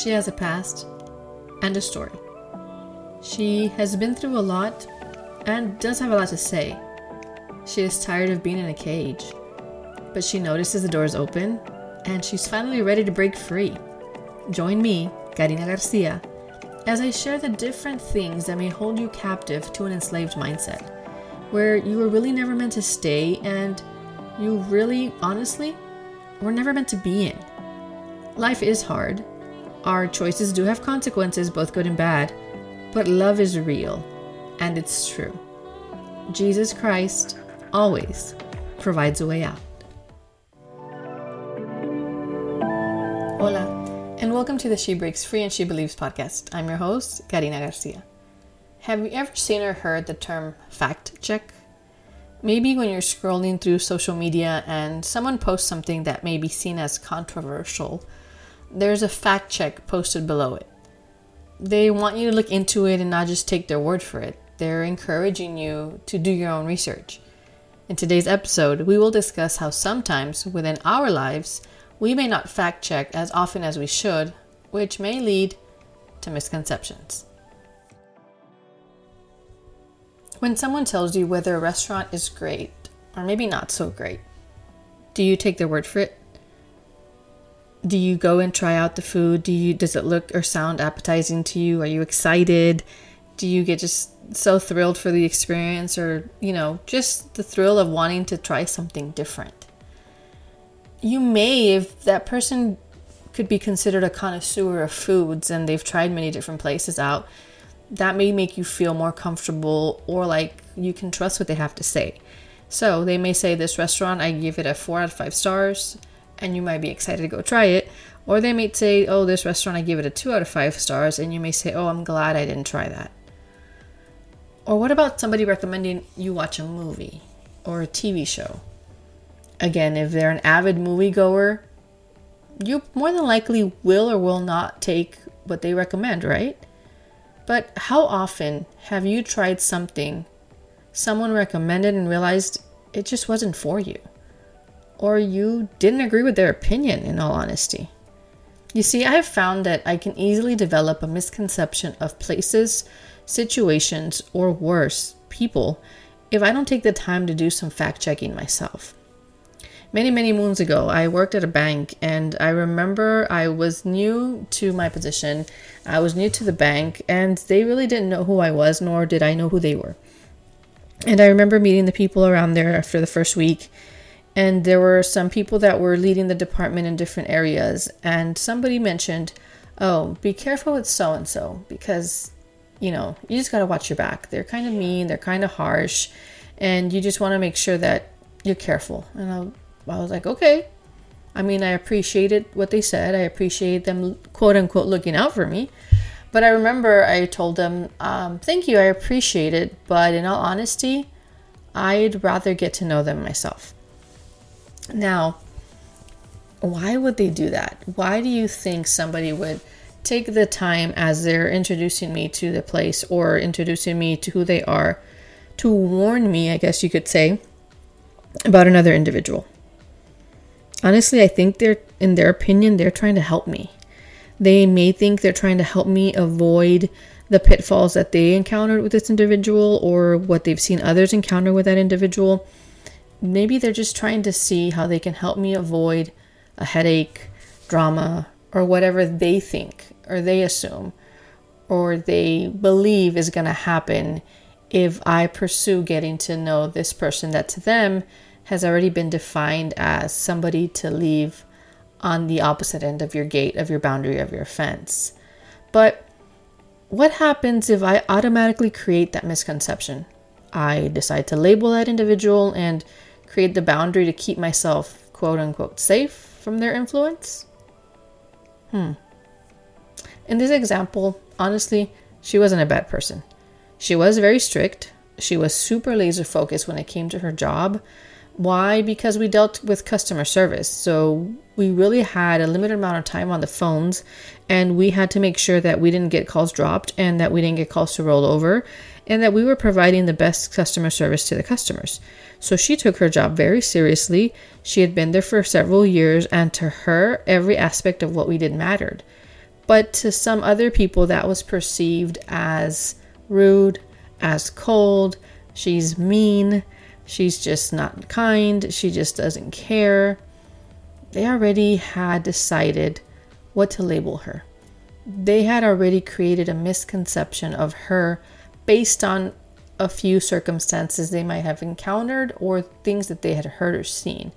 She has a past and a story. She has been through a lot and does have a lot to say. She is tired of being in a cage, but she notices the doors open and she's finally ready to break free. Join me, Karina Garcia, as I share the different things that may hold you captive to an enslaved mindset, where you were really never meant to stay and you really, honestly, were never meant to be in. Life is hard. Our choices do have consequences, both good and bad, but love is real and it's true. Jesus Christ always provides a way out. Hola, and welcome to the She Breaks Free and She Believes podcast. I'm your host, Karina Garcia. Have you ever seen or heard the term fact check? Maybe when you're scrolling through social media and someone posts something that may be seen as controversial, there's a fact check posted below it. They want you to look into it and not just take their word for it. They're encouraging you to do your own research. In today's episode, we will discuss how sometimes within our lives, we may not fact check as often as we should, which may lead to misconceptions. When someone tells you whether a restaurant is great or maybe not so great, do you take their word for it? Do you go and try out the food? Do you does it look or sound appetizing to you? Are you excited? Do you get just so thrilled for the experience or, you know, just the thrill of wanting to try something different? You may if that person could be considered a connoisseur of foods and they've tried many different places out that may make you feel more comfortable or like you can trust what they have to say. So they may say, This restaurant, I give it a four out of five stars, and you might be excited to go try it. Or they may say, Oh, this restaurant, I give it a two out of five stars, and you may say, Oh, I'm glad I didn't try that. Or what about somebody recommending you watch a movie or a TV show? Again, if they're an avid moviegoer, you more than likely will or will not take what they recommend, right? But how often have you tried something someone recommended and realized it just wasn't for you? Or you didn't agree with their opinion, in all honesty? You see, I have found that I can easily develop a misconception of places, situations, or worse, people, if I don't take the time to do some fact checking myself many, many moons ago, I worked at a bank and I remember I was new to my position. I was new to the bank and they really didn't know who I was, nor did I know who they were. And I remember meeting the people around there after the first week. And there were some people that were leading the department in different areas. And somebody mentioned, Oh, be careful with so and so because, you know, you just got to watch your back. They're kind of mean, they're kind of harsh, and you just want to make sure that you're careful. And I I was like, okay. I mean, I appreciated what they said. I appreciate them, quote unquote, looking out for me. But I remember I told them, um, thank you, I appreciate it. But in all honesty, I'd rather get to know them myself. Now, why would they do that? Why do you think somebody would take the time as they're introducing me to the place or introducing me to who they are to warn me, I guess you could say, about another individual? honestly, I think they're, in their opinion, they're trying to help me. They may think they're trying to help me avoid the pitfalls that they encountered with this individual or what they've seen others encounter with that individual. Maybe they're just trying to see how they can help me avoid a headache, drama, or whatever they think or they assume or they believe is going to happen if I pursue getting to know this person that to them has already been defined as somebody to leave on the opposite end of your gate, of your boundary, of your fence. But what happens if I automatically create that misconception? I decide to label that individual and create the boundary to keep myself, quote unquote, safe from their influence? Hmm. In this example, honestly, she wasn't a bad person. She was very strict. She was super laser focused when it came to her job. Why? Because we dealt with customer service. So we really had a limited amount of time on the phones and we had to make sure that we didn't get calls dropped and that we didn't get calls to roll over and that we were providing the best customer service to the customers. So she took her job very seriously. She had been there for several years and to her every aspect of what we did mattered. But to some other people, that was perceived as rude, as cold. She's mean. She's just not kind. She just doesn't care. They already had decided what to label her. They had already created a misconception of her based on a few circumstances they might have encountered or things that they had heard or seen.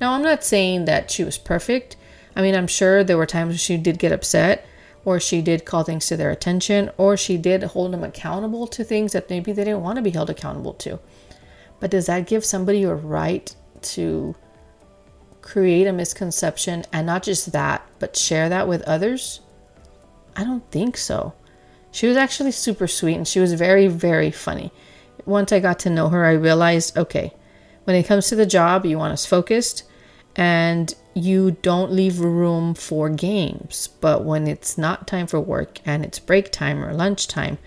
Now, I'm not saying that she was perfect. I mean, I'm sure there were times she did get upset, or she did call things to their attention, or she did hold them accountable to things that maybe they didn't want to be held accountable to. But does that give somebody a right to create a misconception and not just that, but share that with others? I don't think so. She was actually super sweet and she was very, very funny. Once I got to know her, I realized okay, when it comes to the job, you want us focused and you don't leave room for games. But when it's not time for work and it's break time or lunch time,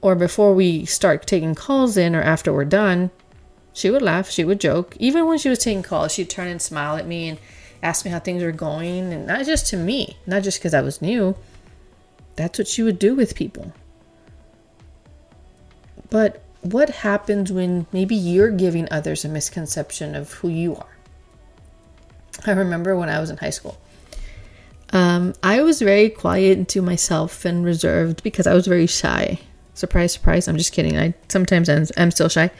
or before we start taking calls in or after we're done, she would laugh, she would joke. Even when she was taking calls, she'd turn and smile at me and ask me how things were going. And not just to me, not just because I was new. That's what she would do with people. But what happens when maybe you're giving others a misconception of who you are? I remember when I was in high school. Um, I was very quiet and to myself and reserved because I was very shy. Surprise, surprise. I'm just kidding. I sometimes I'm, I'm still shy.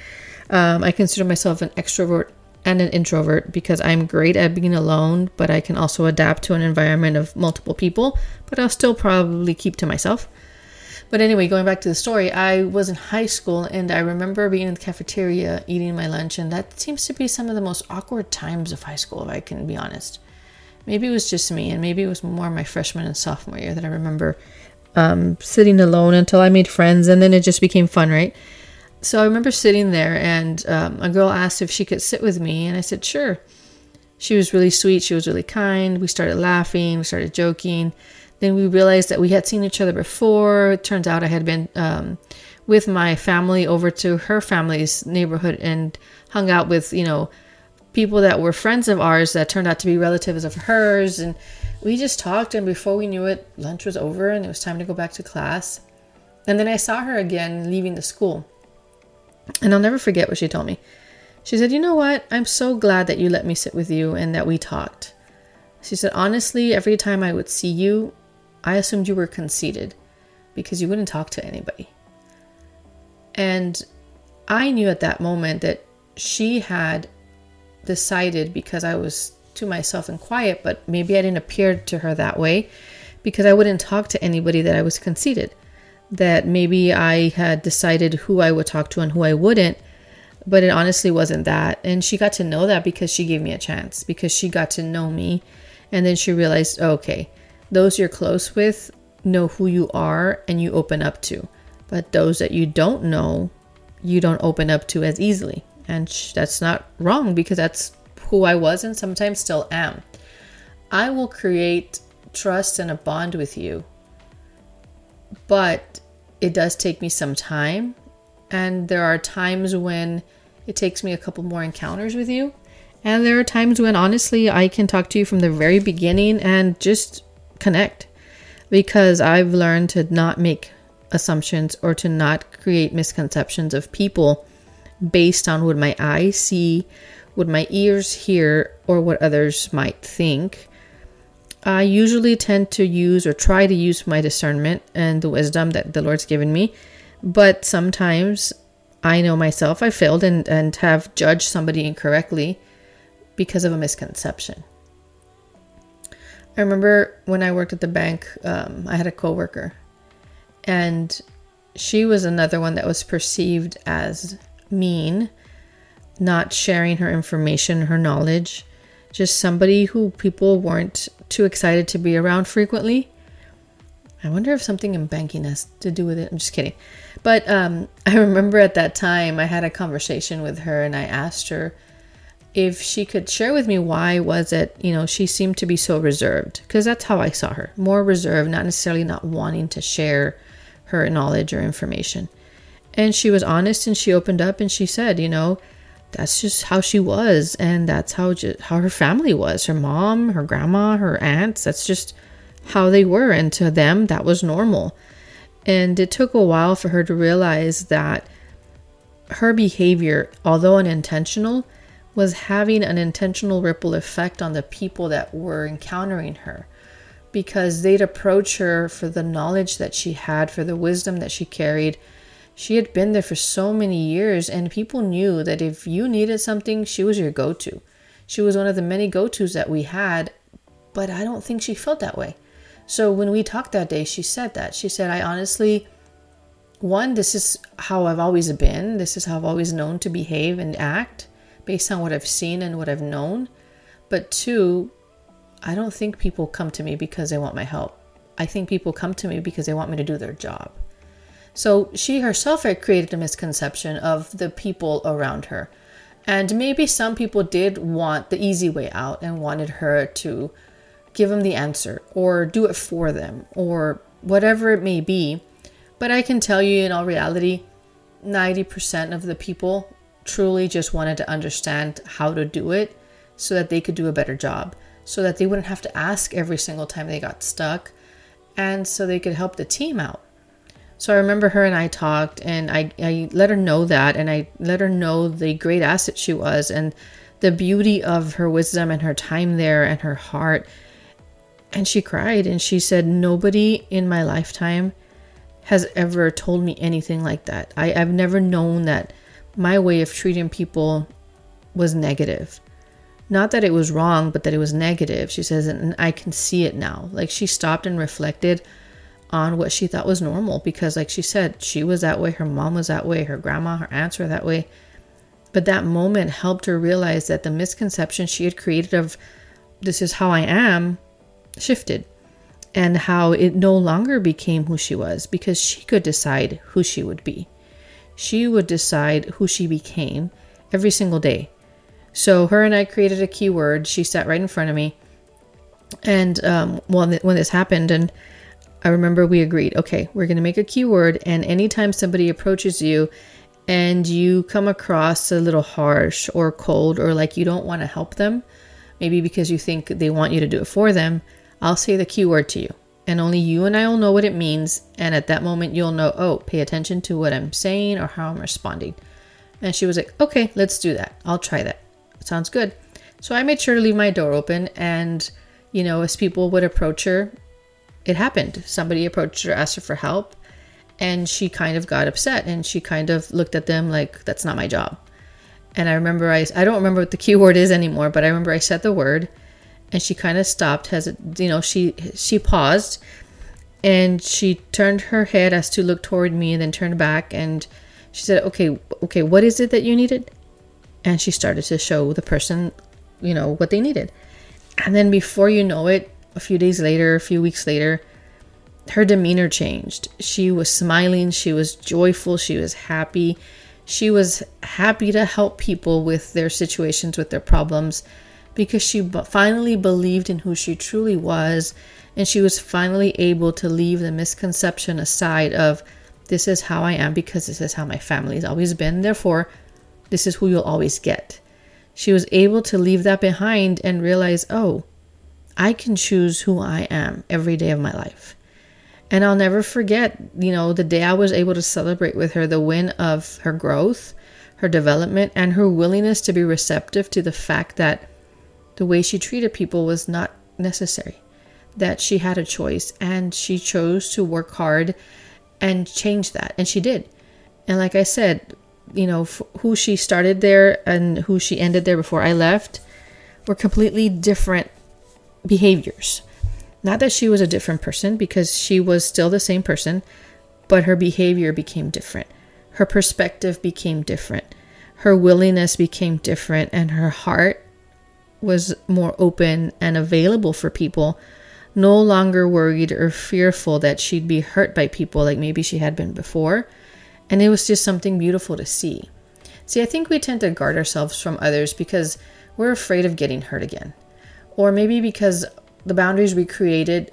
Um, I consider myself an extrovert and an introvert because I'm great at being alone, but I can also adapt to an environment of multiple people, but I'll still probably keep to myself. But anyway, going back to the story, I was in high school and I remember being in the cafeteria eating my lunch, and that seems to be some of the most awkward times of high school, if I can be honest. Maybe it was just me, and maybe it was more my freshman and sophomore year that I remember um, sitting alone until I made friends, and then it just became fun, right? So I remember sitting there, and um, a girl asked if she could sit with me, and I said, sure. She was really sweet. She was really kind. We started laughing. We started joking. Then we realized that we had seen each other before. It turns out I had been um, with my family over to her family's neighborhood and hung out with, you know, people that were friends of ours that turned out to be relatives of hers. And we just talked. And before we knew it, lunch was over and it was time to go back to class. And then I saw her again leaving the school. And I'll never forget what she told me. She said, You know what? I'm so glad that you let me sit with you and that we talked. She said, Honestly, every time I would see you, I assumed you were conceited because you wouldn't talk to anybody. And I knew at that moment that she had decided because I was to myself and quiet, but maybe I didn't appear to her that way because I wouldn't talk to anybody that I was conceited that maybe I had decided who I would talk to and who I wouldn't, but it honestly wasn't that. And she got to know that because she gave me a chance, because she got to know me. And then she realized, oh, okay, those you're close with know who you are and you open up to. But those that you don't know, you don't open up to as easily. And that's not wrong because that's who I was and sometimes still am. I will create trust and a bond with you but it does take me some time. And there are times when it takes me a couple more encounters with you. And there are times when honestly I can talk to you from the very beginning and just connect because I've learned to not make assumptions or to not create misconceptions of people based on what my eyes see, what my ears hear, or what others might think. I usually tend to use or try to use my discernment and the wisdom that the Lord's given me, but sometimes I know myself I failed and, and have judged somebody incorrectly because of a misconception. I remember when I worked at the bank, um, I had a coworker, and she was another one that was perceived as mean, not sharing her information, her knowledge, just somebody who people weren't too excited to be around frequently. I wonder if something in banking has to do with it. I'm just kidding. But um, I remember at that time I had a conversation with her and I asked her if she could share with me why was it, you know, she seemed to be so reserved because that's how I saw her. More reserved, not necessarily not wanting to share her knowledge or information. And she was honest and she opened up and she said, you know, that's just how she was and that's how just, how her family was her mom her grandma her aunts that's just how they were. And to them, that was normal. And it took a while for her to realize that her behavior, although unintentional, was having an intentional ripple effect on the people that were encountering her because they'd approach her for the knowledge that she had, for the wisdom that she carried. She had been there for so many years, and people knew that if you needed something, she was your go to. She was one of the many go tos that we had, but I don't think she felt that way. So when we talked that day, she said that. She said, I honestly, one, this is how I've always been. This is how I've always known to behave and act based on what I've seen and what I've known. But two, I don't think people come to me because they want my help. I think people come to me because they want me to do their job. So she herself had created a misconception of the people around her. And maybe some people did want the easy way out and wanted her to give them the answer or do it for them or whatever it may be. But I can tell you, in all reality, 90% of the people truly just wanted to understand how to do it so that they could do a better job, so that they wouldn't have to ask every single time they got stuck, and so they could help the team out. So I remember her and I talked, and I, I let her know that, and I let her know the great asset she was, and the beauty of her wisdom and her time there and her heart and she cried and she said, Nobody in my lifetime has ever told me anything like that. I, I've never known that my way of treating people was negative. Not that it was wrong, but that it was negative. She says, and I can see it now. Like she stopped and reflected on what she thought was normal because, like she said, she was that way, her mom was that way, her grandma, her aunts were that way. But that moment helped her realize that the misconception she had created of this is how I am shifted and how it no longer became who she was because she could decide who she would be. She would decide who she became every single day. So her and I created a keyword. She sat right in front of me, and um, when when this happened, and I remember we agreed, okay, we're going to make a keyword, and anytime somebody approaches you and you come across a little harsh or cold or like you don't want to help them, maybe because you think they want you to do it for them, I'll say the keyword to you, and only you and I will know what it means. And at that moment, you'll know, oh, pay attention to what I'm saying or how I'm responding. And she was like, okay, let's do that. I'll try that. Sounds good. So I made sure to leave my door open. And, you know, as people would approach her, it happened. Somebody approached her, asked her for help, and she kind of got upset and she kind of looked at them like, that's not my job. And I remember, I, I don't remember what the keyword is anymore, but I remember I said the word and she kind of stopped has you know she she paused and she turned her head as to look toward me and then turned back and she said okay okay what is it that you needed and she started to show the person you know what they needed and then before you know it a few days later a few weeks later her demeanor changed. She was smiling she was joyful she was happy. She was happy to help people with their situations with their problems because she finally believed in who she truly was and she was finally able to leave the misconception aside of this is how I am because this is how my family's always been therefore this is who you'll always get. She was able to leave that behind and realize oh I can choose who I am every day of my life and I'll never forget you know the day I was able to celebrate with her the win of her growth her development and her willingness to be receptive to the fact that the way she treated people was not necessary, that she had a choice and she chose to work hard and change that. And she did. And like I said, you know, who she started there and who she ended there before I left were completely different behaviors. Not that she was a different person, because she was still the same person, but her behavior became different. Her perspective became different. Her willingness became different, and her heart was more open and available for people, no longer worried or fearful that she'd be hurt by people like maybe she had been before. And it was just something beautiful to see. See, I think we tend to guard ourselves from others because we're afraid of getting hurt again. Or maybe because the boundaries we created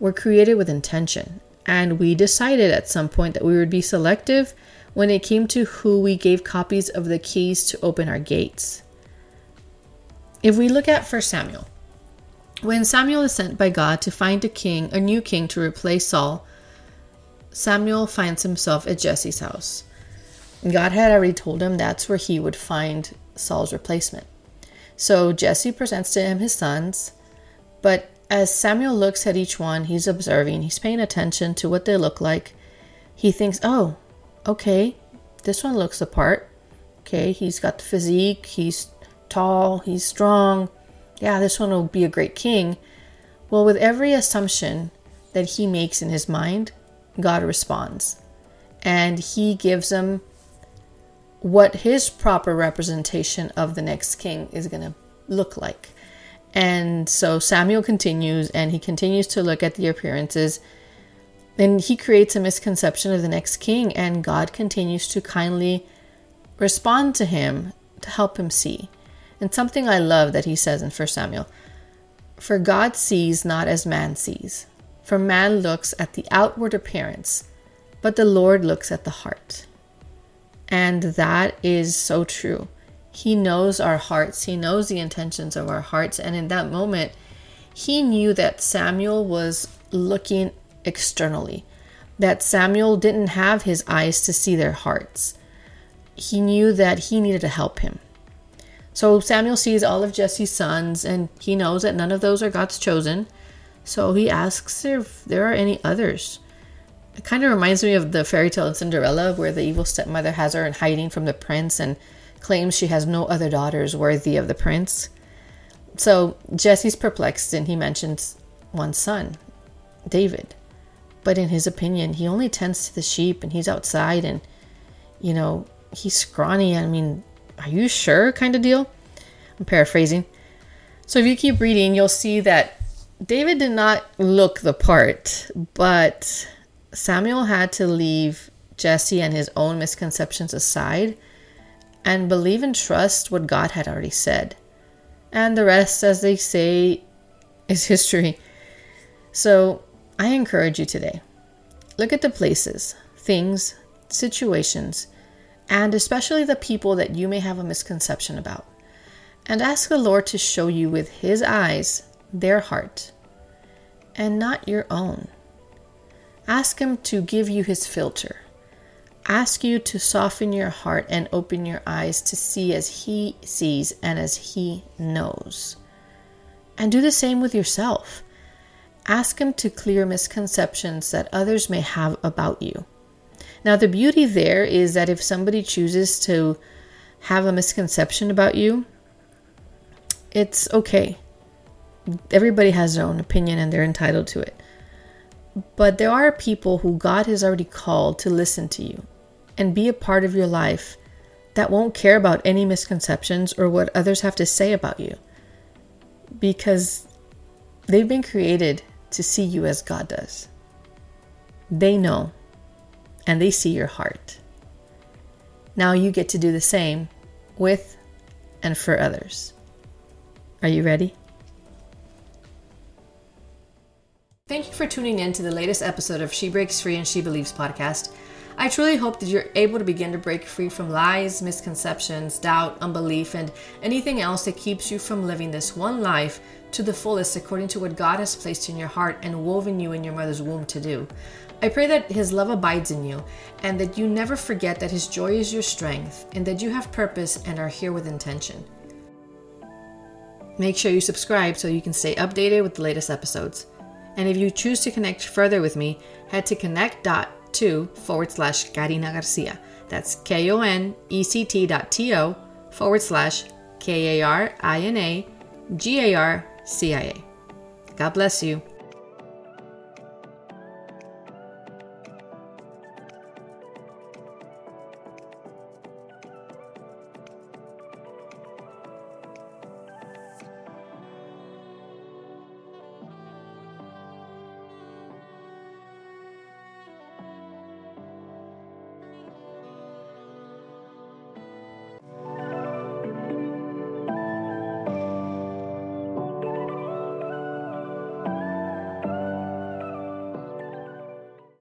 were created with intention. And we decided at some point that we would be selective when it came to who we gave copies of the keys to open our gates. If we look at 1 Samuel, When Samuel is sent by God to find a king, a new king to replace Saul, Samuel finds himself at Jesse's house. God had already told him that's where he would find Saul's replacement. So Jesse presents to him his sons, but as Samuel looks at each one, he's observing, he's paying attention to what they look like. He thinks, oh, okay, this one looks the part. Okay, he's got the physique, he's tall, he's strong. Yeah, this one will be a great king. Well, with every assumption that he makes in his mind, God responds. And he gives him what his proper representation of the next king is going to look like. And so Samuel continues and he continues to look at the appearances and he creates a misconception of the next king, and God continues to kindly respond to him to help him see. And something I love that he says in 1 Samuel For God sees not as man sees, for man looks at the outward appearance, but the Lord looks at the heart. And that is so true. He knows our hearts, He knows the intentions of our hearts. And in that moment, he knew that Samuel was looking externally, that Samuel didn't have his eyes to see their hearts. He knew that he needed to help him. So Samuel sees all of Jesse's sons and he knows that none of those are God's chosen. So he asks if there are any others. It kind of reminds me of the fairy tale of Cinderella, where the evil stepmother has her in hiding from the prince and claims she has no other daughters worthy of the prince. So Jesse's perplexed and he mentions one son, David. But in his opinion, he only tends to the sheep and he's outside and, you know, he's scrawny. I mean, are you sure? kind of deal. I'm paraphrasing. So if you keep reading, you'll see that David did not look the part, but Samuel had to leave Jesse and his own misconceptions aside and believe and trust what God had already said. And the rest, as they say, is history. So I encourage you today look at the places, things, situations, and especially the people that you may have a misconception about. And ask the Lord to show you with His eyes their heart and not your own. Ask Him to give you His filter. Ask you to soften your heart and open your eyes to see as He sees and as He knows. And do the same with yourself. Ask Him to clear misconceptions that others may have about you. Now, the beauty there is that if somebody chooses to have a misconception about you, it's okay. Everybody has their own opinion and they're entitled to it. But there are people who God has already called to listen to you and be a part of your life that won't care about any misconceptions or what others have to say about you because they've been created to see you as God does. They know and they see your heart. Now you get to do the same with and for others. Are you ready? Thank you for tuning in to the latest episode of She Breaks Free and She Believes podcast. I truly hope that you're able to begin to break free from lies, misconceptions, doubt, unbelief, and anything else that keeps you from living this one life to the fullest according to what God has placed in your heart and woven you in your mother's womb to do. I pray that His love abides in you and that you never forget that His joy is your strength and that you have purpose and are here with intention. Make sure you subscribe so you can stay updated with the latest episodes. And if you choose to connect further with me, head to connect.com to forward slash Karina Garcia. That's K O N E C T dot T O forward slash K A R I N A G A R C I A. God bless you.